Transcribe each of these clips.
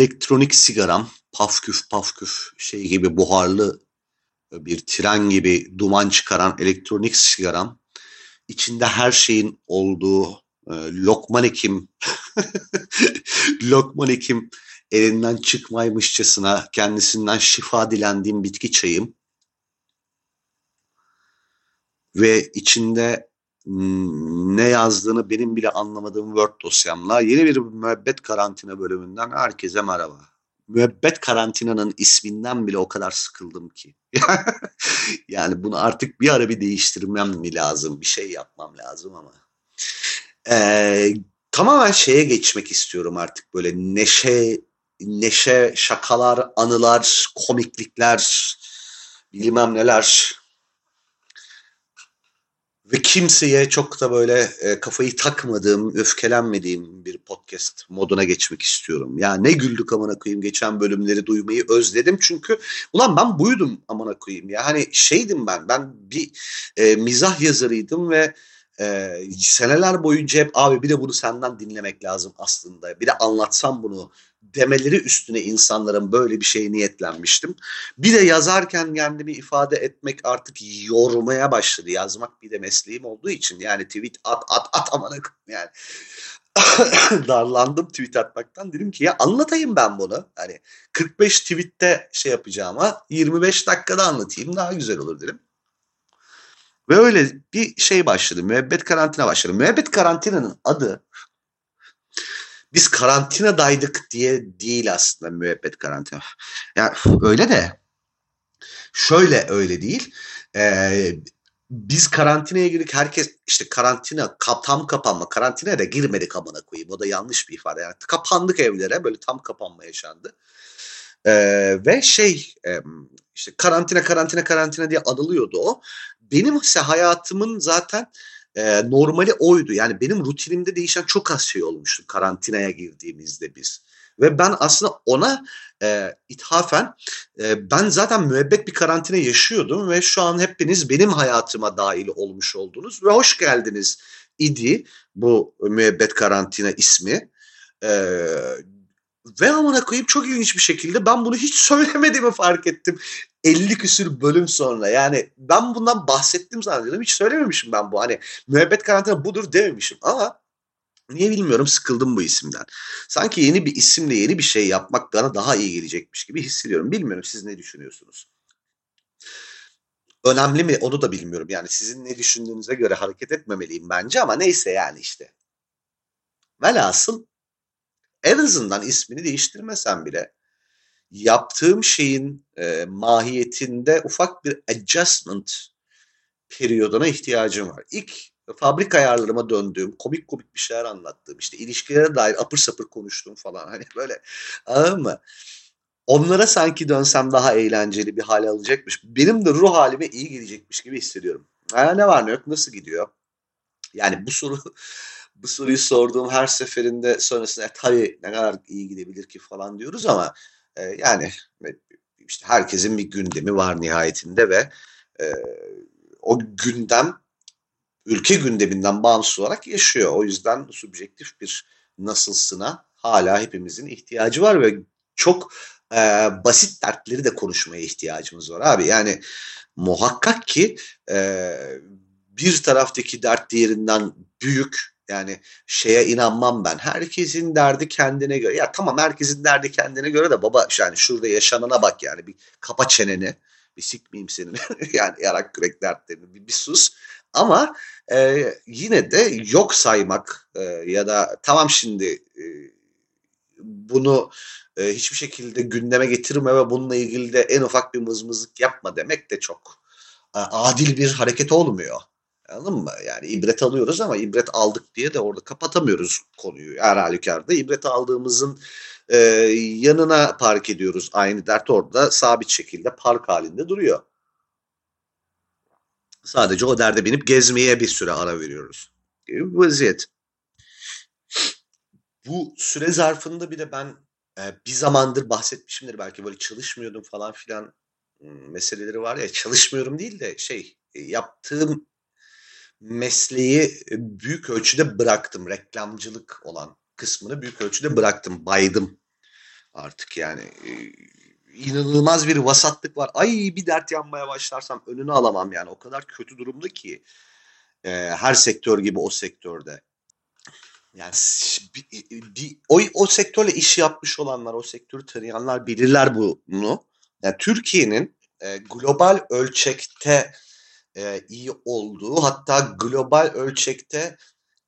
elektronik sigaram pafküf pafküf şey gibi buharlı bir tren gibi duman çıkaran elektronik sigaram içinde her şeyin olduğu e, Lokman Hekim Lokman Hekim elinden çıkmaymışçasına kendisinden şifa dilendiğim bitki çayım ve içinde ne yazdığını benim bile anlamadığım Word dosyamla yeni bir müebbet karantina bölümünden herkese merhaba. Müebbet karantinanın isminden bile o kadar sıkıldım ki. yani bunu artık bir ara bir değiştirmem mi lazım? Bir şey yapmam lazım ama. Ee, tamamen şeye geçmek istiyorum artık böyle neşe, neşe, şakalar, anılar, komiklikler, bilmem neler ve kimseye çok da böyle e, kafayı takmadığım, öfkelenmediğim bir podcast moduna geçmek istiyorum. Ya ne güldük amına koyayım geçen bölümleri duymayı özledim çünkü ulan ben buydum amına koyayım ya. Hani şeydim ben, ben bir e, mizah yazarıydım ve e, seneler boyunca hep abi bir de bunu senden dinlemek lazım aslında. Bir de anlatsam bunu demeleri üstüne insanların böyle bir şey niyetlenmiştim. Bir de yazarken kendimi ifade etmek artık yormaya başladı. Yazmak bir de mesleğim olduğu için yani tweet at at at amına yani darlandım tweet atmaktan. Dedim ki ya anlatayım ben bunu. Hani 45 tweette şey yapacağıma 25 dakikada anlatayım daha güzel olur dedim. Ve öyle bir şey başladı. Müebbet karantina başladı. Müebbet karantinanın adı biz karantinadaydık diye değil aslında müebbet karantina. Yani öyle de şöyle öyle değil. Ee, biz karantinaya girdik. Herkes işte karantina tam kapanma. Karantinaya da girmedik amına koyayım. O da yanlış bir ifade. Yani kapandık evlere. Böyle tam kapanma yaşandı. Ee, ve şey işte karantina karantina karantina diye anılıyordu o. Benim ise hayatımın zaten e, normali oydu. Yani benim rutinimde değişen çok az şey olmuştu karantinaya girdiğimizde biz. Ve ben aslında ona e, ithafen e, ben zaten müebbet bir karantina yaşıyordum ve şu an hepiniz benim hayatıma dahil olmuş oldunuz ve hoş geldiniz idi bu müebbet karantina ismi. E, ve amına koyayım çok ilginç bir şekilde ben bunu hiç söylemediğimi fark ettim. 50 küsür bölüm sonra yani ben bundan bahsettim zannediyorum. Hiç söylememişim ben bu. Hani müebbet karantina budur dememişim ama niye bilmiyorum sıkıldım bu isimden. Sanki yeni bir isimle yeni bir şey yapmak bana daha iyi gelecekmiş gibi hissediyorum. Bilmiyorum siz ne düşünüyorsunuz? Önemli mi onu da bilmiyorum. Yani sizin ne düşündüğünüze göre hareket etmemeliyim bence ama neyse yani işte. Velhasıl en azından ismini değiştirmesem bile yaptığım şeyin e, mahiyetinde ufak bir adjustment periyoduna ihtiyacım var. İlk fabrik ayarlarıma döndüğüm, komik komik bir şeyler anlattığım, işte ilişkilere dair apır sapır konuştuğum falan hani böyle anladın mı? Onlara sanki dönsem daha eğlenceli bir hale alacakmış. Benim de ruh halime iyi gelecekmiş gibi hissediyorum. Ha, ne var ne yok nasıl gidiyor? Yani bu soru bu soruyu sorduğum her seferinde sonrasında e, tabii ne kadar iyi gidebilir ki falan diyoruz ama e, yani işte herkesin bir gündemi var nihayetinde ve e, o gündem ülke gündeminden bağımsız olarak yaşıyor. O yüzden subjektif bir nasılsına hala hepimizin ihtiyacı var ve çok e, basit dertleri de konuşmaya ihtiyacımız var abi. Yani muhakkak ki e, bir taraftaki dert diğerinden büyük yani şeye inanmam ben. Herkesin derdi kendine göre. Ya tamam herkesin derdi kendine göre de baba yani şurada yaşanana bak yani bir kapa çeneni. Bir sikmeyeyim senin yani yarak kürek dertlerini bir, bir sus. Ama e, yine de yok saymak e, ya da tamam şimdi e, bunu e, hiçbir şekilde gündeme getirme ve bununla ilgili de en ufak bir mızmızlık yapma demek de çok e, adil bir hareket olmuyor. Anladın mı? Yani ibret alıyoruz ama ibret aldık diye de orada kapatamıyoruz konuyu her halükarda. İbret aldığımızın e, yanına park ediyoruz. Aynı dert orada sabit şekilde park halinde duruyor. Sadece o derde binip gezmeye bir süre ara veriyoruz. Bir vaziyet. Bu süre zarfında bir de ben e, bir zamandır bahsetmişimdir belki böyle çalışmıyordum falan filan meseleleri var ya çalışmıyorum değil de şey yaptığım mesleği büyük ölçüde bıraktım. Reklamcılık olan kısmını büyük ölçüde bıraktım. Baydım. Artık yani e, inanılmaz bir vasatlık var. Ay bir dert yanmaya başlarsam önünü alamam yani. O kadar kötü durumda ki e, her sektör gibi o sektörde. Yani o, o sektörle iş yapmış olanlar, o sektörü tanıyanlar bilirler bunu. Yani Türkiye'nin e, global ölçekte e, iyi olduğu, hatta global ölçekte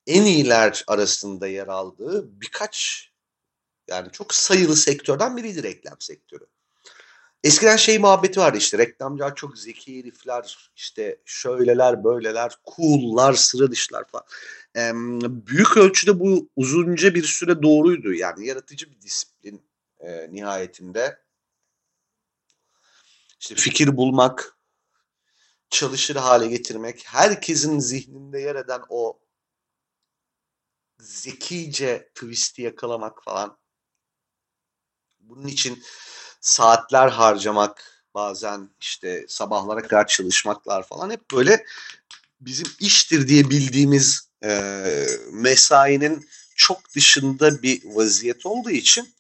en iyiler arasında yer aldığı birkaç yani çok sayılı sektörden biriydi reklam sektörü. Eskiden şey muhabbeti vardı işte reklamcılar çok zeki herifler işte şöyleler böyleler cool'lar sıra dışlar falan. Ee, büyük ölçüde bu uzunca bir süre doğruydu yani yaratıcı bir disiplin e, nihayetinde. İşte fikir bulmak, çalışır hale getirmek, herkesin zihninde yer eden o zekice twist'i yakalamak falan. Bunun için saatler harcamak, bazen işte sabahlara kadar çalışmaklar falan hep böyle bizim iştir diye bildiğimiz e, mesainin çok dışında bir vaziyet olduğu için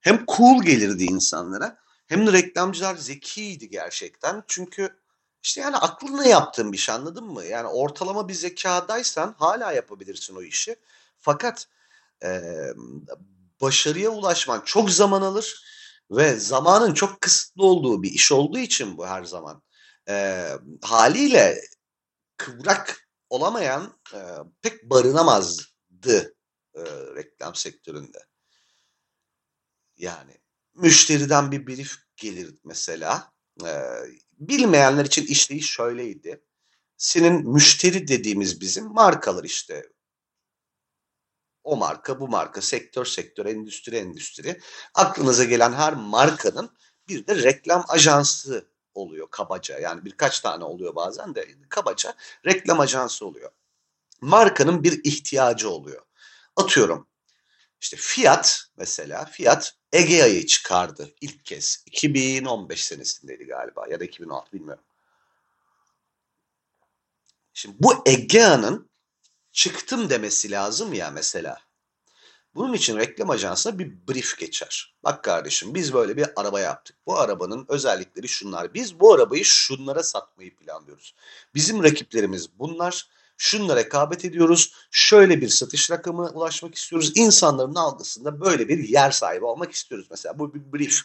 hem cool gelirdi insanlara hem de reklamcılar zekiydi gerçekten. Çünkü işte yani aklınla yaptığın bir şey anladın mı? Yani ortalama bir zekadaysan hala yapabilirsin o işi. Fakat e, başarıya ulaşman çok zaman alır ve zamanın çok kısıtlı olduğu bir iş olduğu için bu her zaman e, haliyle kıvrak olamayan e, pek barınamazdı e, reklam sektöründe. Yani müşteriden bir brief gelir mesela. E, bilmeyenler için işleyiş şöyleydi. Senin müşteri dediğimiz bizim markalar işte o marka, bu marka, sektör sektör, endüstri endüstri. Aklınıza gelen her markanın bir de reklam ajansı oluyor kabaca. Yani birkaç tane oluyor bazen de kabaca reklam ajansı oluyor. Markanın bir ihtiyacı oluyor. Atıyorum işte Fiat mesela Fiat Egea'yı çıkardı ilk kez. 2015 senesindeydi galiba ya da 2016 bilmiyorum. Şimdi bu Egea'nın çıktım demesi lazım ya mesela. Bunun için reklam ajansına bir brief geçer. Bak kardeşim biz böyle bir araba yaptık. Bu arabanın özellikleri şunlar. Biz bu arabayı şunlara satmayı planlıyoruz. Bizim rakiplerimiz bunlar. Şunlara rekabet ediyoruz. Şöyle bir satış rakamı ulaşmak istiyoruz. İnsanların algısında böyle bir yer sahibi olmak istiyoruz. Mesela bu bir brief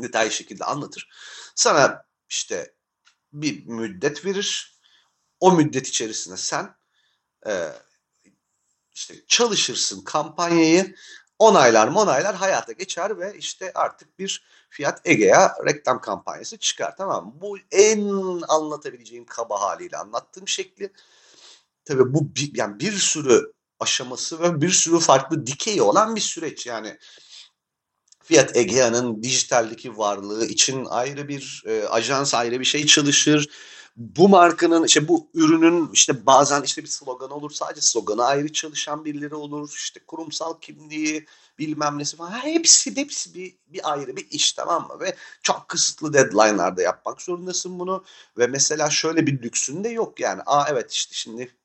detaylı şekilde anlatır. Sana işte bir müddet verir. O müddet içerisinde sen e, işte çalışırsın kampanyayı onaylar onaylar hayata geçer ve işte artık bir Fiat Egea reklam kampanyası çıkar tamam mı? Bu en anlatabileceğim kaba haliyle anlattığım şekli. Tabii bu bir, yani bir sürü aşaması ve bir sürü farklı dikeyi olan bir süreç yani. Fiat Egea'nın dijitaldeki varlığı için ayrı bir e, ajans ayrı bir şey çalışır. Bu markanın işte bu ürünün işte bazen işte bir slogan olur sadece sloganı ayrı çalışan birileri olur. İşte kurumsal kimliği bilmem nesi falan. Hepsi hepsi bir, bir ayrı bir iş tamam mı? Ve çok kısıtlı deadline'larda yapmak zorundasın bunu. Ve mesela şöyle bir lüksün de yok yani. Aa evet işte şimdi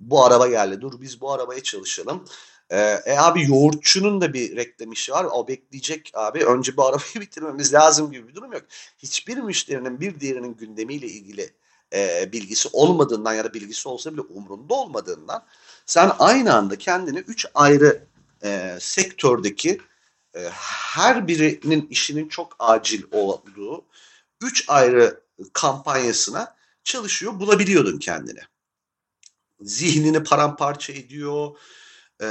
bu araba geldi dur biz bu arabaya çalışalım ee, e abi yoğurtçunun da bir reklam işi var. O bekleyecek abi. Önce bu arabayı bitirmemiz lazım gibi bir durum yok. Hiçbir müşterinin bir diğerinin gündemiyle ilgili e, bilgisi olmadığından ya da bilgisi olsa bile umrunda olmadığından sen aynı anda kendini üç ayrı e, sektördeki e, her birinin işinin çok acil olduğu üç ayrı kampanyasına çalışıyor bulabiliyordun kendini. Zihnini paramparça ediyor. E,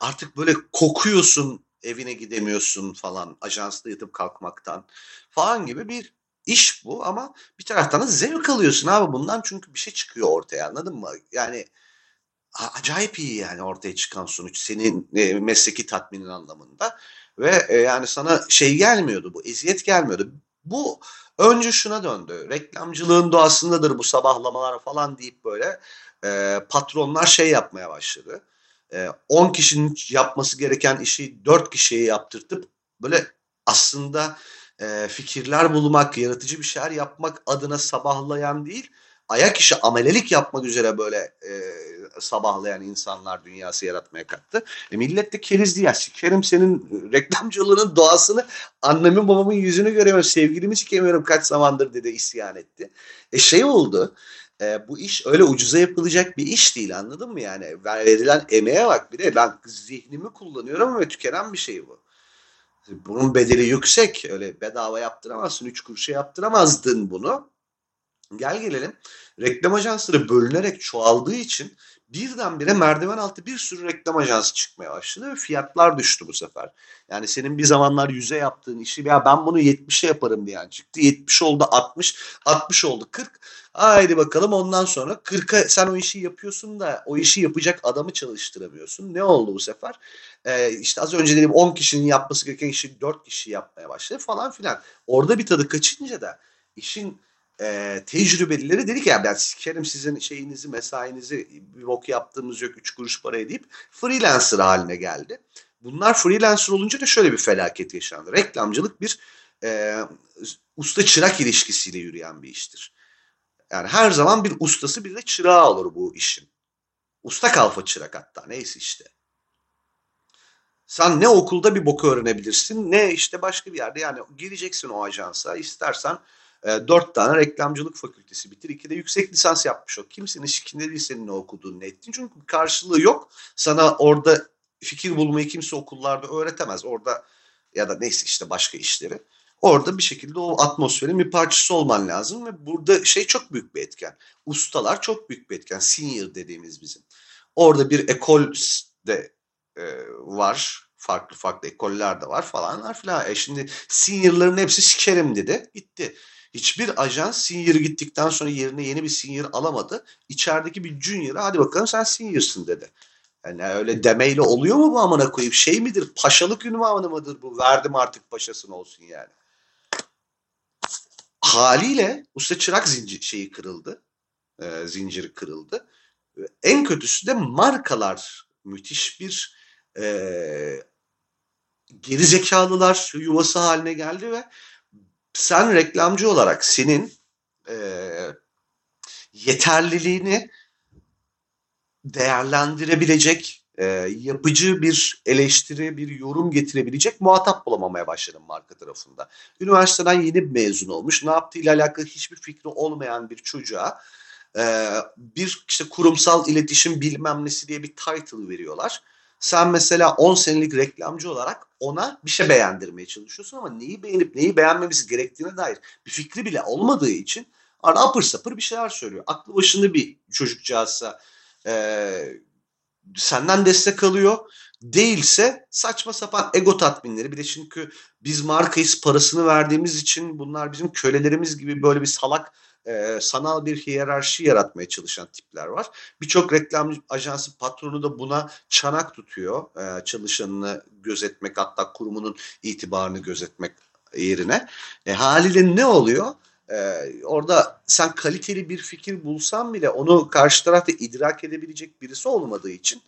artık böyle kokuyorsun evine gidemiyorsun falan ajansta yatıp kalkmaktan falan gibi bir iş bu ama bir taraftan da zevk alıyorsun abi bundan çünkü bir şey çıkıyor ortaya anladın mı? Yani acayip iyi yani ortaya çıkan sonuç senin e, mesleki tatminin anlamında ve e, yani sana şey gelmiyordu bu eziyet gelmiyordu. Bu önce şuna döndü. Reklamcılığın doğasındadır bu sabahlamalar falan deyip böyle e, patronlar şey yapmaya başladı. 10 e, kişinin yapması gereken işi 4 kişiye yaptırtıp böyle aslında e, fikirler bulmak, yaratıcı bir şeyler yapmak adına sabahlayan değil, ayak işi amelelik yapmak üzere böyle e, sabahlayan insanlar dünyası yaratmaya kalktı. E millet de keriz diye sikerim senin reklamcılığının doğasını annemin babamın yüzünü göremiyorum sevgilimi sikemiyorum kaç zamandır dedi isyan etti. E şey oldu e, bu iş öyle ucuza yapılacak bir iş değil anladın mı yani verilen emeğe bak bir de ben zihnimi kullanıyorum ve tükenen bir şey bu. Bunun bedeli yüksek öyle bedava yaptıramazsın üç kuruşa yaptıramazdın bunu. Gel gelelim reklam ajansları bölünerek çoğaldığı için birdenbire merdiven altı bir sürü reklam ajansı çıkmaya başladı ve fiyatlar düştü bu sefer. Yani senin bir zamanlar yüze yaptığın işi ya ben bunu 70'e yaparım diyen çıktı. 70 oldu 60, 60 oldu 40. Haydi bakalım ondan sonra 40'a sen o işi yapıyorsun da o işi yapacak adamı çalıştıramıyorsun. Ne oldu bu sefer? Ee, işte az önce dedim 10 kişinin yapması gereken işi 4 kişi yapmaya başladı falan filan. Orada bir tadı kaçınca da işin e, tecrübelileri dedi ki ya ben sikerim sizin şeyinizi mesainizi bir bok yaptığımız yok 3 kuruş para deyip freelancer haline geldi. Bunlar freelancer olunca da şöyle bir felaket yaşandı. Reklamcılık bir e, usta çırak ilişkisiyle yürüyen bir iştir. Yani her zaman bir ustası bir de çırağı olur bu işin. Usta kalfa çırak hatta neyse işte. Sen ne okulda bir boku öğrenebilirsin ne işte başka bir yerde yani gireceksin o ajansa istersen e, dört tane reklamcılık fakültesi bitir. iki de yüksek lisans yapmış o. Kimsenin şikinde değil senin ne okuduğunu ne ettiğin. Çünkü karşılığı yok. Sana orada fikir bulmayı kimse okullarda öğretemez. Orada ya da neyse işte başka işleri. Orada bir şekilde o atmosferin bir parçası olman lazım ve burada şey çok büyük bir etken. Ustalar çok büyük bir etken. Senior dediğimiz bizim. Orada bir ekol de e, var. Farklı farklı ekoller de var falanlar filan. E şimdi seniorların hepsi sikerim dedi. Gitti. Hiçbir ajans senior gittikten sonra yerine yeni bir senior alamadı. İçerideki bir junior'a hadi bakalım sen senior'sın dedi. Yani öyle demeyle oluyor mu bu amına koyayım? Şey midir? Paşalık ünvanı mıdır bu? Verdim artık paşasın olsun yani. Haliyle usta çırak zincir şeyi kırıldı. E, zinciri kırıldı. En kötüsü de markalar müthiş bir e, geri zekalılar yuvası haline geldi ve sen reklamcı olarak senin e, yeterliliğini değerlendirebilecek e, yapıcı bir eleştiri, bir yorum getirebilecek muhatap bulamamaya başladım marka tarafında. Üniversiteden yeni mezun olmuş, ne yaptığıyla alakalı hiçbir fikri olmayan bir çocuğa e, bir işte kurumsal iletişim bilmem nesi diye bir title veriyorlar sen mesela 10 senelik reklamcı olarak ona bir şey beğendirmeye çalışıyorsun ama neyi beğenip neyi beğenmemesi gerektiğine dair bir fikri bile olmadığı için arada apır sapır bir şeyler söylüyor. Aklı başında bir çocukcağızsa e, senden destek alıyor. Değilse saçma sapan ego tatminleri. Bir de çünkü biz markayız parasını verdiğimiz için bunlar bizim kölelerimiz gibi böyle bir salak e, sanal bir hiyerarşi yaratmaya çalışan tipler var. Birçok reklam ajansı patronu da buna çanak tutuyor. E, çalışanını gözetmek hatta kurumunun itibarını gözetmek yerine. E, haliyle ne oluyor? Ee, orada sen kaliteli bir fikir bulsan bile onu karşı tarafta idrak edebilecek birisi olmadığı için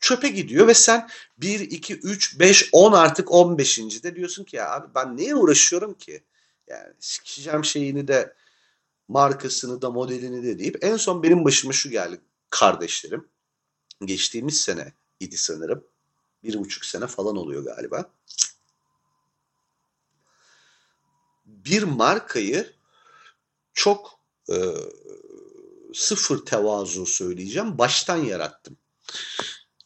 çöpe gidiyor ve sen 1, 2, 3, 5, 10 artık 15. de diyorsun ki ya abi ben neye uğraşıyorum ki? Yani sikeceğim şeyini de markasını da modelini de deyip en son benim başıma şu geldi kardeşlerim. Geçtiğimiz sene idi sanırım. Bir buçuk sene falan oluyor galiba. Bir markayı çok e, sıfır tevazu söyleyeceğim. Baştan yarattım.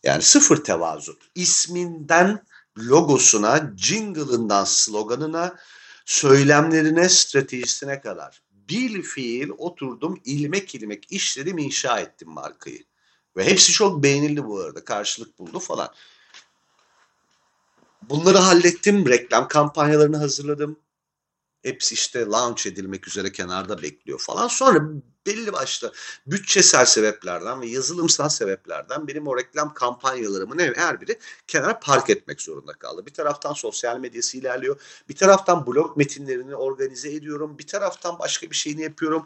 Yani sıfır tevazu. İsminden logosuna, jingle'ından sloganına, söylemlerine, stratejisine kadar bil fiil oturdum ilmek ilmek işledim inşa ettim markayı. Ve hepsi çok beğenildi bu arada karşılık buldu falan. Bunları hallettim reklam kampanyalarını hazırladım. Hepsi işte launch edilmek üzere kenarda bekliyor falan. Sonra belli başlı bütçesel sebeplerden ve yazılımsal sebeplerden benim o reklam kampanyalarımın her biri kenara park etmek zorunda kaldı. Bir taraftan sosyal medyası ilerliyor. Bir taraftan blog metinlerini organize ediyorum. Bir taraftan başka bir şeyini yapıyorum.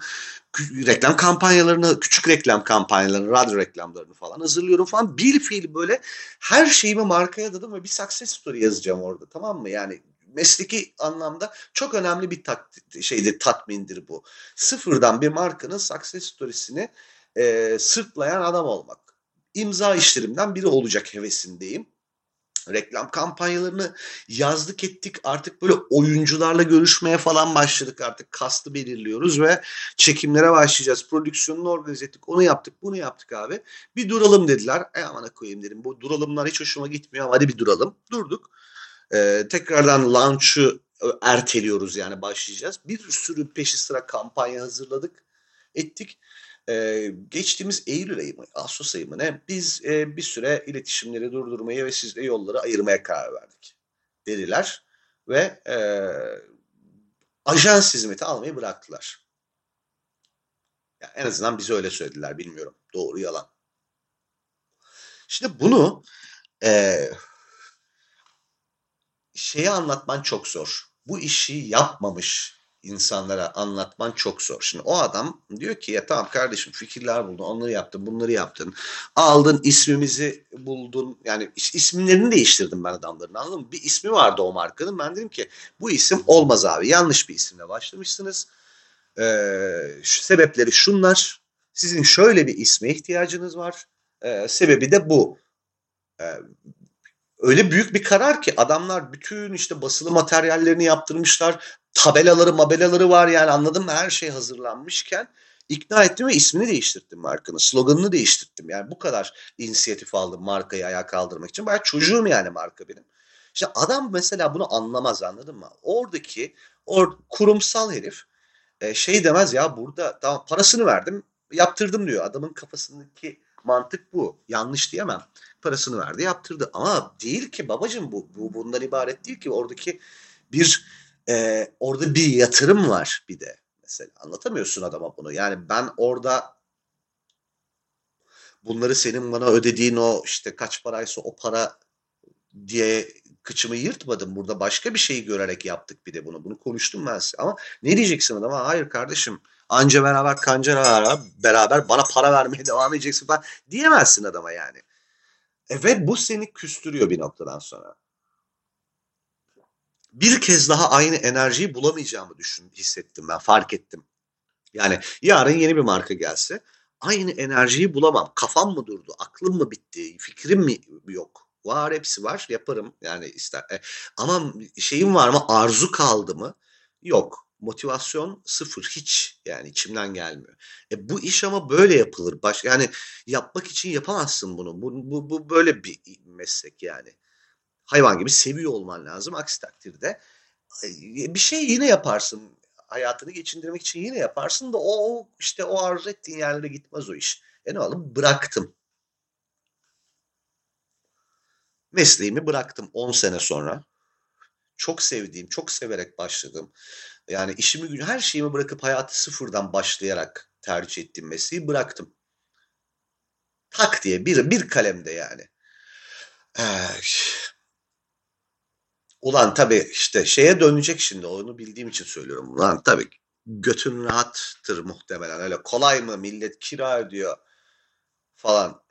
Reklam kampanyalarını, küçük reklam kampanyalarını, radyo reklamlarını falan hazırlıyorum falan. Bir fiil böyle her şeyimi markaya adadım ve bir success story yazacağım orada tamam mı? Yani mesleki anlamda çok önemli bir tak, şeydir, tatmindir bu. Sıfırdan bir markanın success storiesini e, sırtlayan adam olmak. İmza işlerimden biri olacak hevesindeyim. Reklam kampanyalarını yazdık ettik. Artık böyle oyuncularla görüşmeye falan başladık. Artık kastı belirliyoruz ve çekimlere başlayacağız. Prodüksiyonunu organize ettik. Onu yaptık bunu yaptık abi. Bir duralım dediler. E amana koyayım dedim. Bu duralımlar hiç hoşuma gitmiyor ama hadi bir duralım. Durduk ee, tekrardan launch'u erteliyoruz yani başlayacağız bir sürü peşi sıra kampanya hazırladık ettik ee, geçtiğimiz Eylül ayı mı, Ağustos ayı mı ne? Biz e, bir süre iletişimleri durdurmayı ve sizle yolları ayırmaya karar verdik dediler ve e, ajans hizmeti almayı bıraktılar. Yani en azından bize öyle söylediler bilmiyorum. Doğru yalan. Şimdi bunu e, şeye anlatman çok zor. Bu işi yapmamış insanlara anlatman çok zor. Şimdi o adam diyor ki ya tamam kardeşim fikirler buldun, onları yaptın, bunları yaptın. Aldın ismimizi buldun. Yani isimlerini değiştirdim ben adamların anladın mı? Bir ismi vardı o markanın. Ben dedim ki bu isim olmaz abi. Yanlış bir isimle başlamışsınız. Ee, şu sebepleri şunlar. Sizin şöyle bir isme ihtiyacınız var. Ee, sebebi de bu. Ee, öyle büyük bir karar ki adamlar bütün işte basılı materyallerini yaptırmışlar. Tabelaları mabelaları var yani anladın mı? Her şey hazırlanmışken ikna ettim ve ismini değiştirdim markanın. Sloganını değiştirdim. Yani bu kadar inisiyatif aldım markayı ayağa kaldırmak için. Bayağı çocuğum yani marka benim. İşte adam mesela bunu anlamaz anladın mı? Oradaki or, kurumsal herif e, şey demez ya burada tamam parasını verdim yaptırdım diyor. Adamın kafasındaki mantık bu. Yanlış diyemem parasını verdi yaptırdı. Ama değil ki babacığım bu, bu bundan ibaret değil ki oradaki bir e, orada bir yatırım var bir de mesela anlatamıyorsun adama bunu. Yani ben orada bunları senin bana ödediğin o işte kaç paraysa o para diye kıçımı yırtmadım. Burada başka bir şeyi görerek yaptık bir de bunu. Bunu konuştum ben size. Ama ne diyeceksin adama? Hayır kardeşim anca beraber kanca beraber bana para vermeye devam edeceksin falan diyemezsin adama yani. E, ve bu seni küstürüyor bir noktadan sonra. Bir kez daha aynı enerjiyi bulamayacağımı düşün, hissettim ben, fark ettim. Yani yarın yeni bir marka gelse aynı enerjiyi bulamam. Kafam mı durdu, aklım mı bitti, fikrim mi yok? Var hepsi var yaparım yani ister. E, ama şeyim var mı arzu kaldı mı? Yok. Motivasyon sıfır hiç yani içimden gelmiyor. E bu iş ama böyle yapılır. Baş, yani yapmak için yapamazsın bunu. Bu, bu, bu böyle bir meslek yani. Hayvan gibi seviyor olman lazım. Aksi takdirde e, bir şey yine yaparsın. Hayatını geçindirmek için yine yaparsın da o işte o arzu ettiğin yerlere gitmez o iş. E ne oğlum bıraktım. Mesleğimi bıraktım 10 sene sonra. Çok sevdiğim, çok severek başladım. Yani işimi her şeyimi bırakıp hayatı sıfırdan başlayarak tercih ettiğim mesleği bıraktım. Tak diye bir, bir kalemde yani. Ee, ulan tabii işte şeye dönecek şimdi onu bildiğim için söylüyorum. Ulan tabii götün rahattır muhtemelen. Öyle kolay mı millet kira ödüyor falan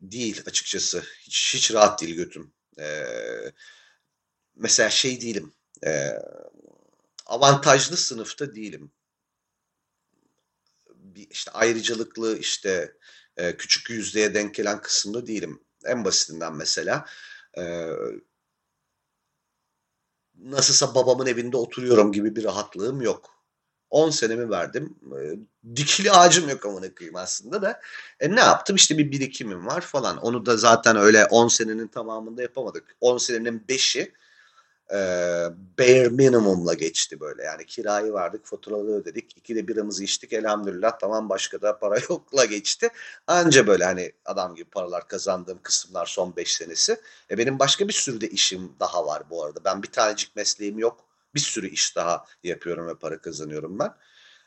değil açıkçası. Hiç, hiç rahat değil götüm. Ee, mesela şey değilim. E, avantajlı sınıfta değilim. Bir işte ayrıcalıklı işte e, küçük yüzdeye denk gelen kısımda değilim. En basitinden mesela e, nasılsa babamın evinde oturuyorum gibi bir rahatlığım yok. 10 senemi verdim. E, dikili ağacım yok amına koyayım aslında da. E, ne yaptım? İşte bir birikimim var falan. Onu da zaten öyle 10 senenin tamamında yapamadık. 10 senenin 5'i e, bare minimumla geçti böyle. Yani kirayı verdik, faturaları ödedik. İkide biramızı içtik elhamdülillah tamam başka da para yokla geçti. Anca böyle hani adam gibi paralar kazandığım kısımlar son 5 senesi. E benim başka bir sürü de işim daha var bu arada. Ben bir tanecik mesleğim yok. Bir sürü iş daha yapıyorum ve para kazanıyorum ben.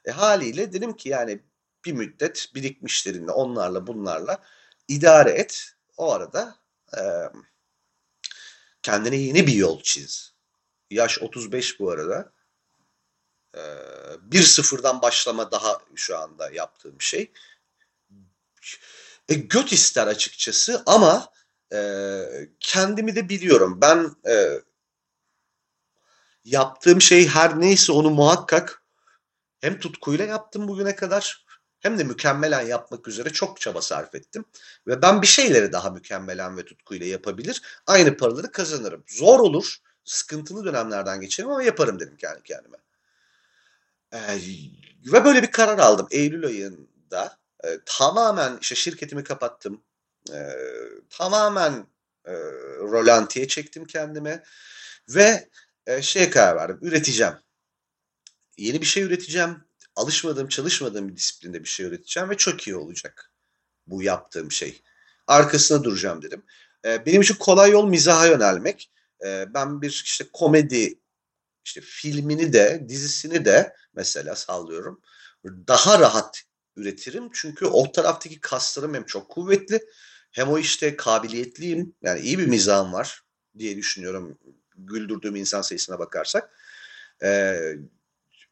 E haliyle dedim ki yani bir müddet birikmişlerinle onlarla bunlarla idare et. O arada e, kendine yeni bir yol çiz. Yaş 35 bu arada. Ee, bir sıfırdan başlama daha şu anda yaptığım şey. E, göt ister açıkçası ama e, kendimi de biliyorum. Ben e, Yaptığım şey her neyse onu muhakkak hem tutkuyla yaptım bugüne kadar hem de mükemmelen yapmak üzere çok çaba sarf ettim. Ve ben bir şeyleri daha mükemmelen ve tutkuyla yapabilir, aynı paraları kazanırım. Zor olur, sıkıntılı dönemlerden geçerim ama yaparım dedim kendi kendime. Ee, ve böyle bir karar aldım Eylül ayında. E, tamamen işte şirketimi kapattım. E, tamamen e, rolantiye çektim kendime ve e, şeye karar verdim. Üreteceğim. Yeni bir şey üreteceğim. Alışmadığım, çalışmadığım bir disiplinde bir şey üreteceğim ve çok iyi olacak bu yaptığım şey. Arkasına duracağım dedim. E, benim için kolay yol mizaha yönelmek. E, ben bir işte komedi işte filmini de dizisini de mesela sallıyorum daha rahat üretirim. Çünkü o taraftaki kaslarım hem çok kuvvetli hem o işte kabiliyetliyim. Yani iyi bir mizahım var diye düşünüyorum güldürdüğüm insan sayısına bakarsak. Ee,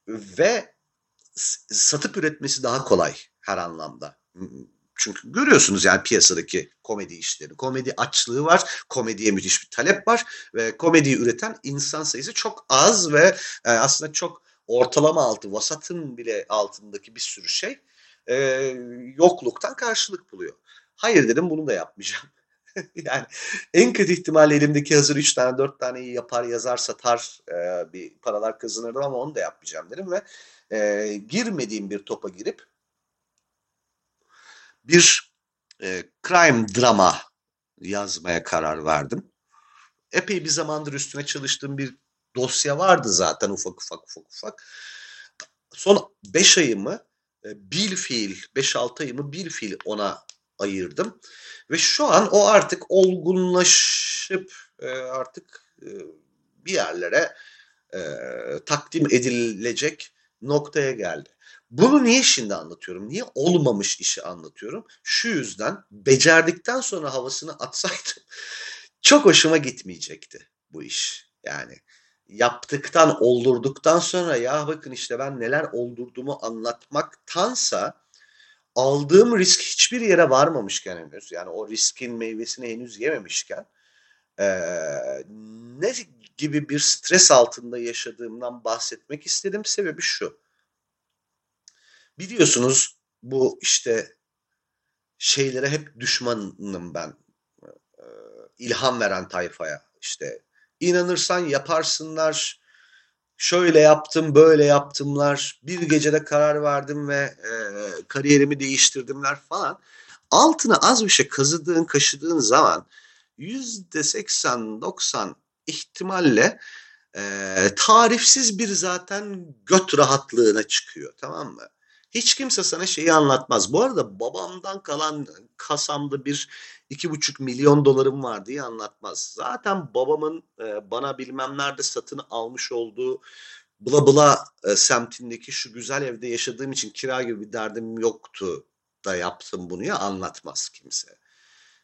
ve satıp üretmesi daha kolay her anlamda. Çünkü görüyorsunuz yani piyasadaki komedi işleri. Komedi açlığı var, komediye müthiş bir talep var ve komediyi üreten insan sayısı çok az ve e, aslında çok ortalama altı, vasatın bile altındaki bir sürü şey e, yokluktan karşılık buluyor. Hayır dedim bunu da yapmayacağım. yani en kötü ihtimalle elimdeki hazır 3 tane 4 taneyi yapar yazar satar e, bir paralar kazanırdım ama onu da yapmayacağım dedim ve e, girmediğim bir topa girip bir e, crime drama yazmaya karar verdim. Epey bir zamandır üstüne çalıştığım bir dosya vardı zaten ufak ufak ufak ufak. Son 5 ayımı e, bil fiil, 5-6 ayımı bil fiil ona ayırdım. Ve şu an o artık olgunlaşıp e, artık e, bir yerlere e, takdim edilecek noktaya geldi. Bunu niye şimdi anlatıyorum? Niye olmamış işi anlatıyorum? Şu yüzden becerdikten sonra havasını atsaydım çok hoşuma gitmeyecekti bu iş. Yani yaptıktan, oldurduktan sonra ya bakın işte ben neler oldurduğumu anlatmaktansa aldığım risk hiçbir yere varmamışken henüz yani o riskin meyvesini henüz yememişken e, ne gibi bir stres altında yaşadığımdan bahsetmek istedim. Sebebi şu. Biliyorsunuz bu işte şeylere hep düşmanım ben. E, ilham veren tayfaya işte inanırsan yaparsınlar. Şöyle yaptım, böyle yaptımlar. Bir gecede karar verdim ve e, kariyerimi değiştirdimler falan. Altına az bir şey kazıdığın, kaşıdığın zaman yüzde seksen, doksan ihtimalle e, tarifsiz bir zaten göt rahatlığına çıkıyor. Tamam mı? Hiç kimse sana şeyi anlatmaz. Bu arada babamdan kalan kasamda bir iki buçuk milyon dolarım var diye anlatmaz. Zaten babamın e, bana bilmem nerede satın almış olduğu bula bula e, semtindeki şu güzel evde yaşadığım için kira gibi bir derdim yoktu da yaptım bunu ya anlatmaz kimse.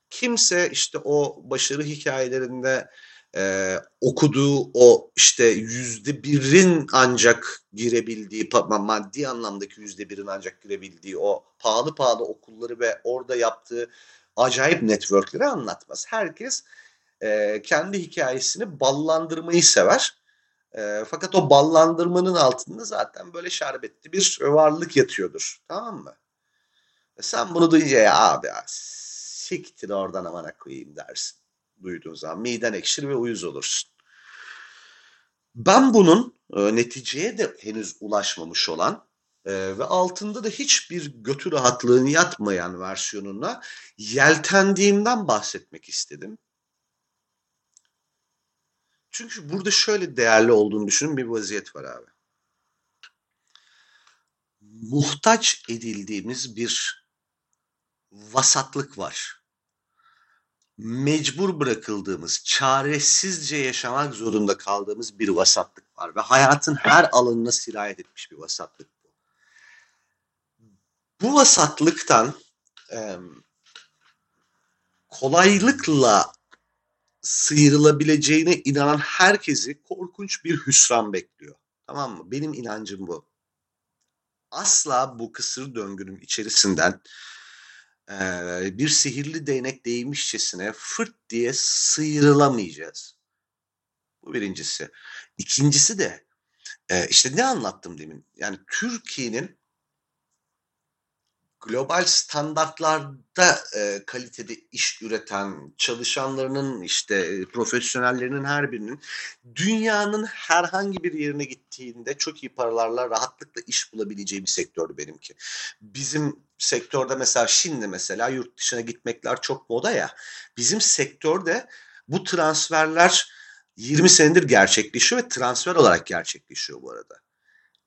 Kimse işte o başarı hikayelerinde e, okuduğu o işte yüzde birin ancak girebildiği maddi anlamdaki yüzde birin ancak girebildiği o pahalı pahalı okulları ve orada yaptığı acayip networkleri anlatmaz. Herkes e, kendi hikayesini ballandırmayı sever. E, fakat o ballandırmanın altında zaten böyle şerbetli bir varlık yatıyordur. Tamam mı? E sen bunu duyunca ya abi siktir oradan amana koyayım dersin. Duyduğun zaman miden ekşir ve uyuz olursun. Ben bunun e, neticeye de henüz ulaşmamış olan e, ve altında da hiçbir götü rahatlığın yatmayan versiyonuna yeltendiğimden bahsetmek istedim. Çünkü burada şöyle değerli olduğunu düşünün bir vaziyet var abi. Muhtaç edildiğimiz bir vasatlık var. Mecbur bırakıldığımız, çaresizce yaşamak zorunda kaldığımız bir vasatlık var ve hayatın her alanına sirayet etmiş bir vasatlık bu vasatlıktan e, kolaylıkla sıyrılabileceğine inanan herkesi korkunç bir hüsran bekliyor. Tamam mı? Benim inancım bu. Asla bu kısır döngünün içerisinden e, bir sihirli değnek değmişçesine fırt diye sıyrılamayacağız. Bu birincisi. İkincisi de e, işte ne anlattım demin? Yani Türkiye'nin global standartlarda e, kalitede iş üreten çalışanlarının işte e, profesyonellerinin her birinin dünyanın herhangi bir yerine gittiğinde çok iyi paralarla rahatlıkla iş bulabileceği bir sektördü benimki. Bizim sektörde mesela şimdi mesela yurt dışına gitmekler çok moda ya. Bizim sektörde bu transferler 20 senedir gerçekleşiyor ve transfer olarak gerçekleşiyor bu arada.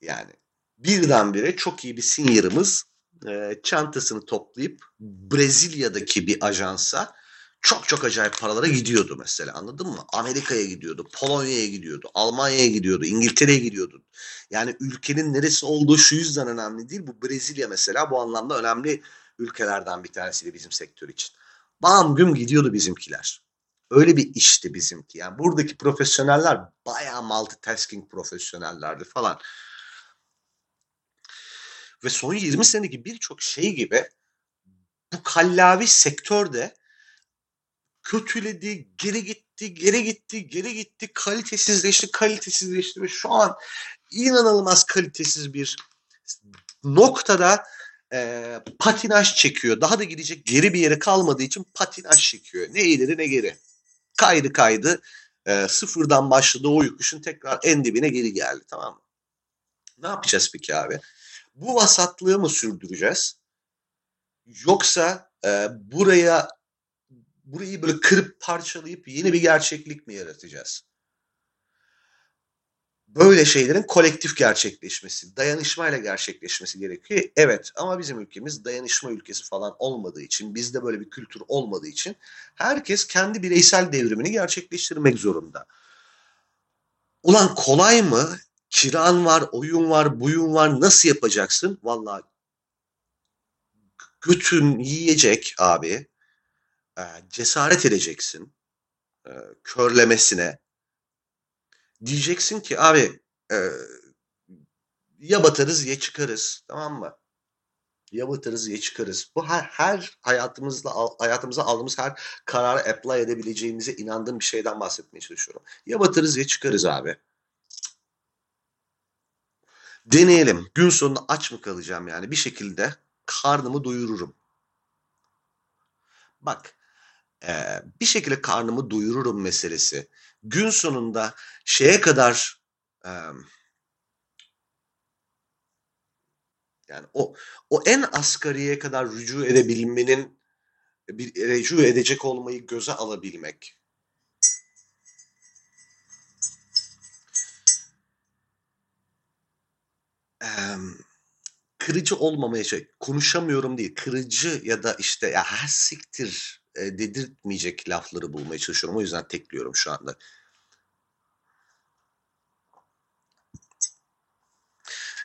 Yani birdenbire çok iyi bir senior'ımız e, çantasını toplayıp Brezilya'daki bir ajansa çok çok acayip paralara gidiyordu mesela anladın mı? Amerika'ya gidiyordu, Polonya'ya gidiyordu, Almanya'ya gidiyordu, İngiltere'ye gidiyordu. Yani ülkenin neresi olduğu şu yüzden önemli değil. Bu Brezilya mesela bu anlamda önemli ülkelerden bir tanesiydi bizim sektör için. Bam güm gidiyordu bizimkiler. Öyle bir işti bizimki. Yani buradaki profesyoneller bayağı multitasking profesyonellerdi falan. Ve son 20 senedeki birçok şey gibi bu kallavi sektörde kötüledi, geri gitti, geri gitti, geri gitti, kalitesizleşti, kalitesizleşti ve şu an inanılmaz kalitesiz bir noktada e, patinaj çekiyor. Daha da gidecek geri bir yere kalmadığı için patinaj çekiyor. Ne ileri ne geri. Kaydı kaydı. E, sıfırdan başladı o yokuşun tekrar en dibine geri geldi tamam mı? Ne yapacağız peki abi? Bu vasatlığı mı sürdüreceğiz? Yoksa e, buraya burayı böyle kırıp parçalayıp yeni bir gerçeklik mi yaratacağız? Böyle şeylerin kolektif gerçekleşmesi, dayanışmayla gerçekleşmesi gerekiyor. Evet ama bizim ülkemiz dayanışma ülkesi falan olmadığı için, bizde böyle bir kültür olmadığı için herkes kendi bireysel devrimini gerçekleştirmek zorunda. Ulan kolay mı? Kiran var, oyun var, buyun var. Nasıl yapacaksın? Vallahi götün yiyecek abi. E, cesaret edeceksin. E, körlemesine. Diyeceksin ki abi e, ya batarız ya çıkarız. Tamam mı? Ya batarız ya çıkarız. Bu her, her hayatımızda hayatımıza aldığımız her kararı apply edebileceğimize inandığım bir şeyden bahsetmeye çalışıyorum. Ya batarız ya çıkarız abi. Deneyelim. Gün sonunda aç mı kalacağım yani? Bir şekilde karnımı doyururum. Bak e, bir şekilde karnımı doyururum meselesi. Gün sonunda şeye kadar e, yani o o en asgariye kadar rücu edebilmenin bir rücu edecek olmayı göze alabilmek. Emm, kırıcı olmamaya şey konuşamıyorum değil, kırıcı ya da, işte, "Ya, ha siktir!" eee, dedirtmeyecek lafları bulmaya çalışıyorum. O yüzden tekliyorum şu anda.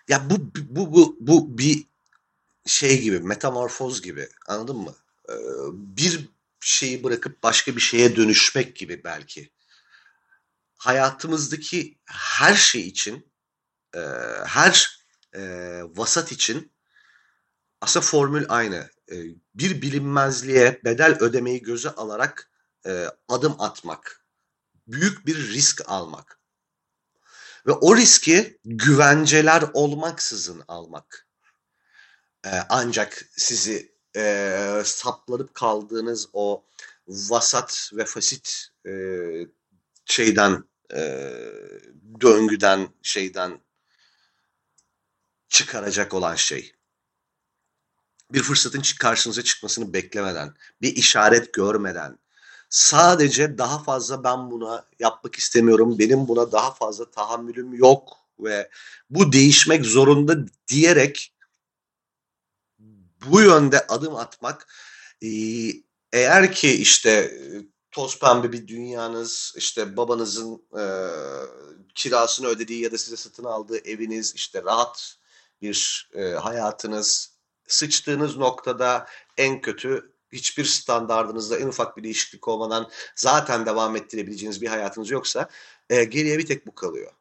Ya, bu bu bu bu bir şey gibi, metamorfoz gibi, anladın mı? Eee, bir şeyi bırakıp başka bir şeye dönüşmek gibi belki. Hayatımızdaki her şey için, eee, her e, vasat için aslında formül aynı. E, bir bilinmezliğe bedel ödemeyi göze alarak e, adım atmak. Büyük bir risk almak. Ve o riski güvenceler olmaksızın almak. E, ancak sizi e, saplanıp kaldığınız o vasat ve fasit e, şeyden e, döngüden şeyden çıkaracak olan şey. Bir fırsatın karşınıza çıkmasını beklemeden, bir işaret görmeden, sadece daha fazla ben buna yapmak istemiyorum, benim buna daha fazla tahammülüm yok ve bu değişmek zorunda diyerek bu yönde adım atmak eğer ki işte toz pembe bir dünyanız, işte babanızın e, kirasını ödediği ya da size satın aldığı eviniz, işte rahat bir e, hayatınız, sıçtığınız noktada en kötü hiçbir standardınızda en ufak bir değişiklik olmadan zaten devam ettirebileceğiniz bir hayatınız yoksa e, geriye bir tek bu kalıyor.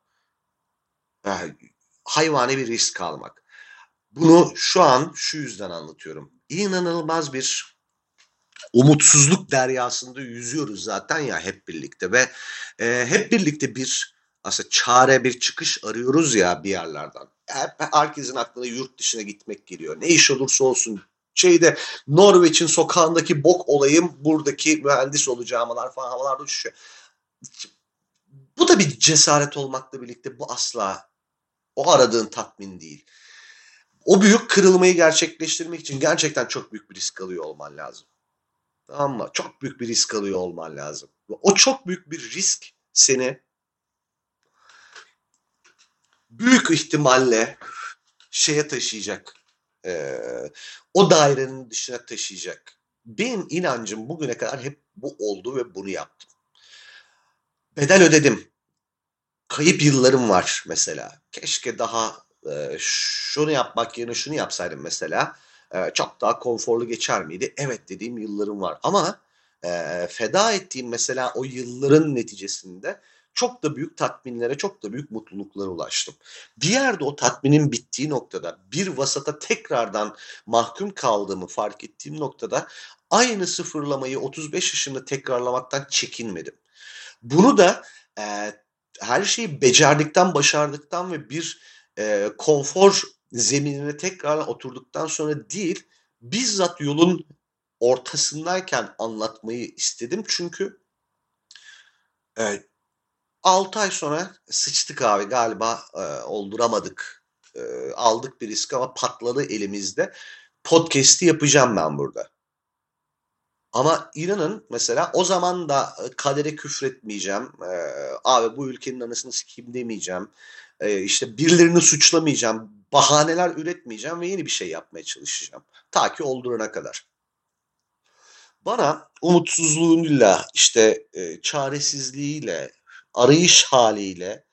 E, hayvani bir risk almak. Bunu şu an şu yüzden anlatıyorum. İnanılmaz bir umutsuzluk deryasında yüzüyoruz zaten ya hep birlikte ve e, hep birlikte bir aslında çare bir çıkış arıyoruz ya bir yerlerden. Hep herkesin aklına yurt dışına gitmek geliyor. Ne iş olursa olsun şeyde Norveç'in sokağındaki bok olayım buradaki mühendis olacağımlar falan havalarda uçuşuyor. Bu da bir cesaret olmakla birlikte bu asla o aradığın tatmin değil. O büyük kırılmayı gerçekleştirmek için gerçekten çok büyük bir risk alıyor olman lazım. Tamam mı? Çok büyük bir risk alıyor olman lazım. O çok büyük bir risk seni büyük ihtimalle şeye taşıyacak. E, o dairenin dışına taşıyacak. Benim inancım bugüne kadar hep bu oldu ve bunu yaptım. Bedel ödedim. Kayıp yıllarım var mesela. Keşke daha e, şunu yapmak yerine şunu yapsaydım mesela. E, çok daha konforlu geçer miydi? Evet dediğim yıllarım var. Ama e, feda ettiğim mesela o yılların neticesinde çok da büyük tatminlere, çok da büyük mutluluklara ulaştım. Bir yerde o tatminin bittiği noktada bir vasata tekrardan mahkum kaldığımı fark ettiğim noktada aynı sıfırlamayı 35 yaşında tekrarlamaktan çekinmedim. Bunu da e, her şeyi becerdikten, başardıktan ve bir e, konfor zeminine tekrar oturduktan sonra değil, bizzat yolun ortasındayken anlatmayı istedim. Çünkü e, 6 ay sonra sıçtık abi galiba e, olduramadık. E, aldık bir risk ama patladı elimizde. Podcast'i yapacağım ben burada. Ama inanın mesela o zaman da kadere küfretmeyeceğim. E, abi bu ülkenin anasını sikeyim demeyeceğim. E, işte birilerini suçlamayacağım. Bahaneler üretmeyeceğim ve yeni bir şey yapmaya çalışacağım. Ta ki oldurana kadar. Bana umutsuzluğuyla işte e, çaresizliğiyle arayış haliyle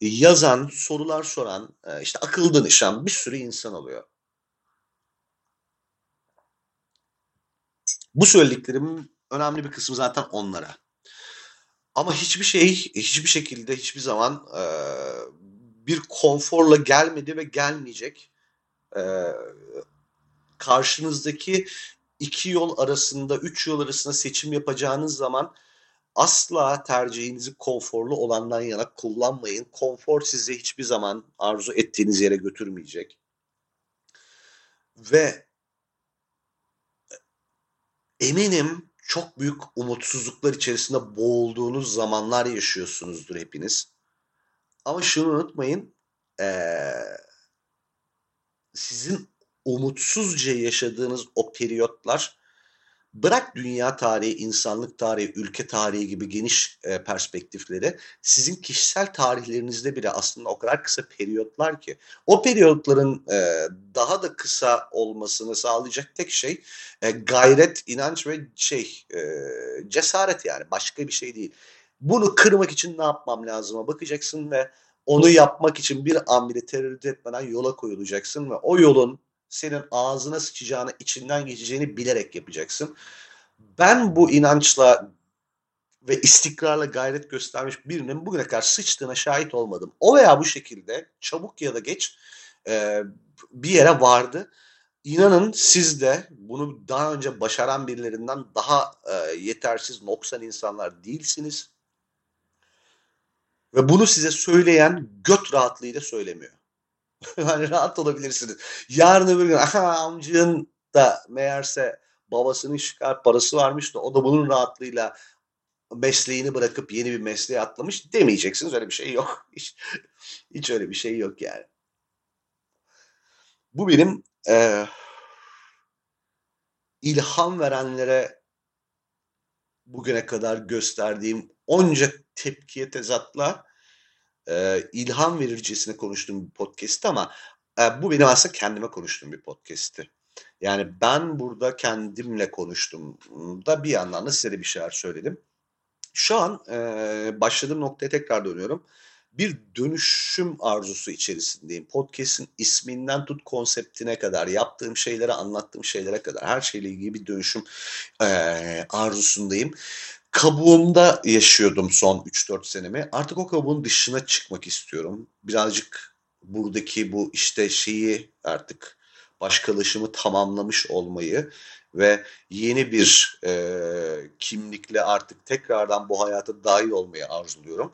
yazan, sorular soran, e, işte akıl danışan bir sürü insan oluyor. Bu söylediklerimin önemli bir kısmı zaten onlara. Ama hiçbir şey, hiçbir şekilde, hiçbir zaman e, bir konforla gelmedi ve gelmeyecek. E, karşınızdaki iki yol arasında, üç yol arasında seçim yapacağınız zaman asla tercihinizi konforlu olandan yana kullanmayın. Konfor sizi hiçbir zaman arzu ettiğiniz yere götürmeyecek. Ve eminim çok büyük umutsuzluklar içerisinde boğulduğunuz zamanlar yaşıyorsunuzdur hepiniz. Ama şunu unutmayın, ee, sizin umutsuzca yaşadığınız o periyotlar Bırak dünya tarihi, insanlık tarihi, ülke tarihi gibi geniş e, perspektifleri sizin kişisel tarihlerinizde bile aslında o kadar kısa periyotlar ki o periyotların e, daha da kısa olmasını sağlayacak tek şey e, gayret, inanç ve şey e, cesaret yani başka bir şey değil. Bunu kırmak için ne yapmam lazıma bakacaksın ve onu yapmak için bir bile tereddüt etmeden yola koyulacaksın ve o yolun senin ağzına sıçacağını, içinden geçeceğini bilerek yapacaksın. Ben bu inançla ve istikrarla gayret göstermiş birinin bugüne kadar sıçtığına şahit olmadım. O veya bu şekilde çabuk ya da geç e, bir yere vardı. İnanın siz de bunu daha önce başaran birilerinden daha e, yetersiz, noksan insanlar değilsiniz. Ve bunu size söyleyen göt rahatlığıyla söylemiyor. hani rahat olabilirsiniz. Yarın öbür gün aha amcığın da meğerse babasının şikayet parası varmış da o da bunun rahatlığıyla mesleğini bırakıp yeni bir mesleğe atlamış demeyeceksiniz. Öyle bir şey yok. Hiç, hiç öyle bir şey yok yani. Bu benim e, ilham verenlere bugüne kadar gösterdiğim onca tepkiye tezatla e, ilham verircesine konuştuğum bir podcast ama e, bu benim aslında kendime konuştuğum bir podcast'ti. Yani ben burada kendimle konuştum da bir yandan da size de bir şeyler söyledim. Şu an e, başladığım noktaya tekrar dönüyorum. Bir dönüşüm arzusu içerisindeyim. Podcast'in isminden tut konseptine kadar, yaptığım şeylere, anlattığım şeylere kadar her şeyle ilgili bir dönüşüm e, arzusundayım kabuğumda yaşıyordum son 3-4 senemi. Artık o kabuğun dışına çıkmak istiyorum. Birazcık buradaki bu işte şeyi artık başkalaşımı tamamlamış olmayı ve yeni bir e, kimlikle artık tekrardan bu hayata dahil olmayı arzuluyorum.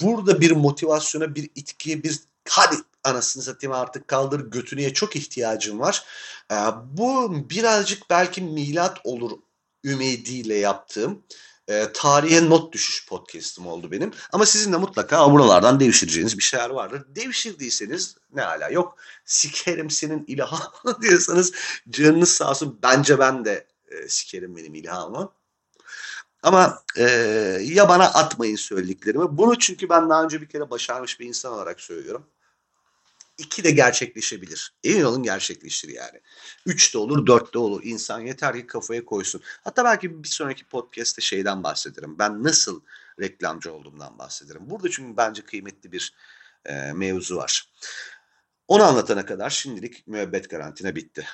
Burada bir motivasyona, bir itkiye, bir hadi anasını satayım artık kaldır götünüye çok ihtiyacım var. E, bu birazcık belki milat olur ümidiyle yaptığım e, tarihe not düşüş podcast'ım oldu benim. Ama sizin de mutlaka buralardan devşireceğiniz bir şeyler vardır. Devşirdiyseniz ne hala yok. Sikerim senin ilhamı diyorsanız canınız sağ olsun. Bence ben de e, sikerim benim ilhamı. Ama e, ya bana atmayın söylediklerimi. Bunu çünkü ben daha önce bir kere başarmış bir insan olarak söylüyorum. İki de gerçekleşebilir. Olun gerçekleşir yani. Üç de olur, dört de olur. İnsan yeter ki kafaya koysun. Hatta belki bir sonraki podcast'te şeyden bahsederim. Ben nasıl reklamcı olduğumdan bahsederim. Burada çünkü bence kıymetli bir e, mevzu var. Onu anlatana kadar şimdilik müebbet garantine bitti.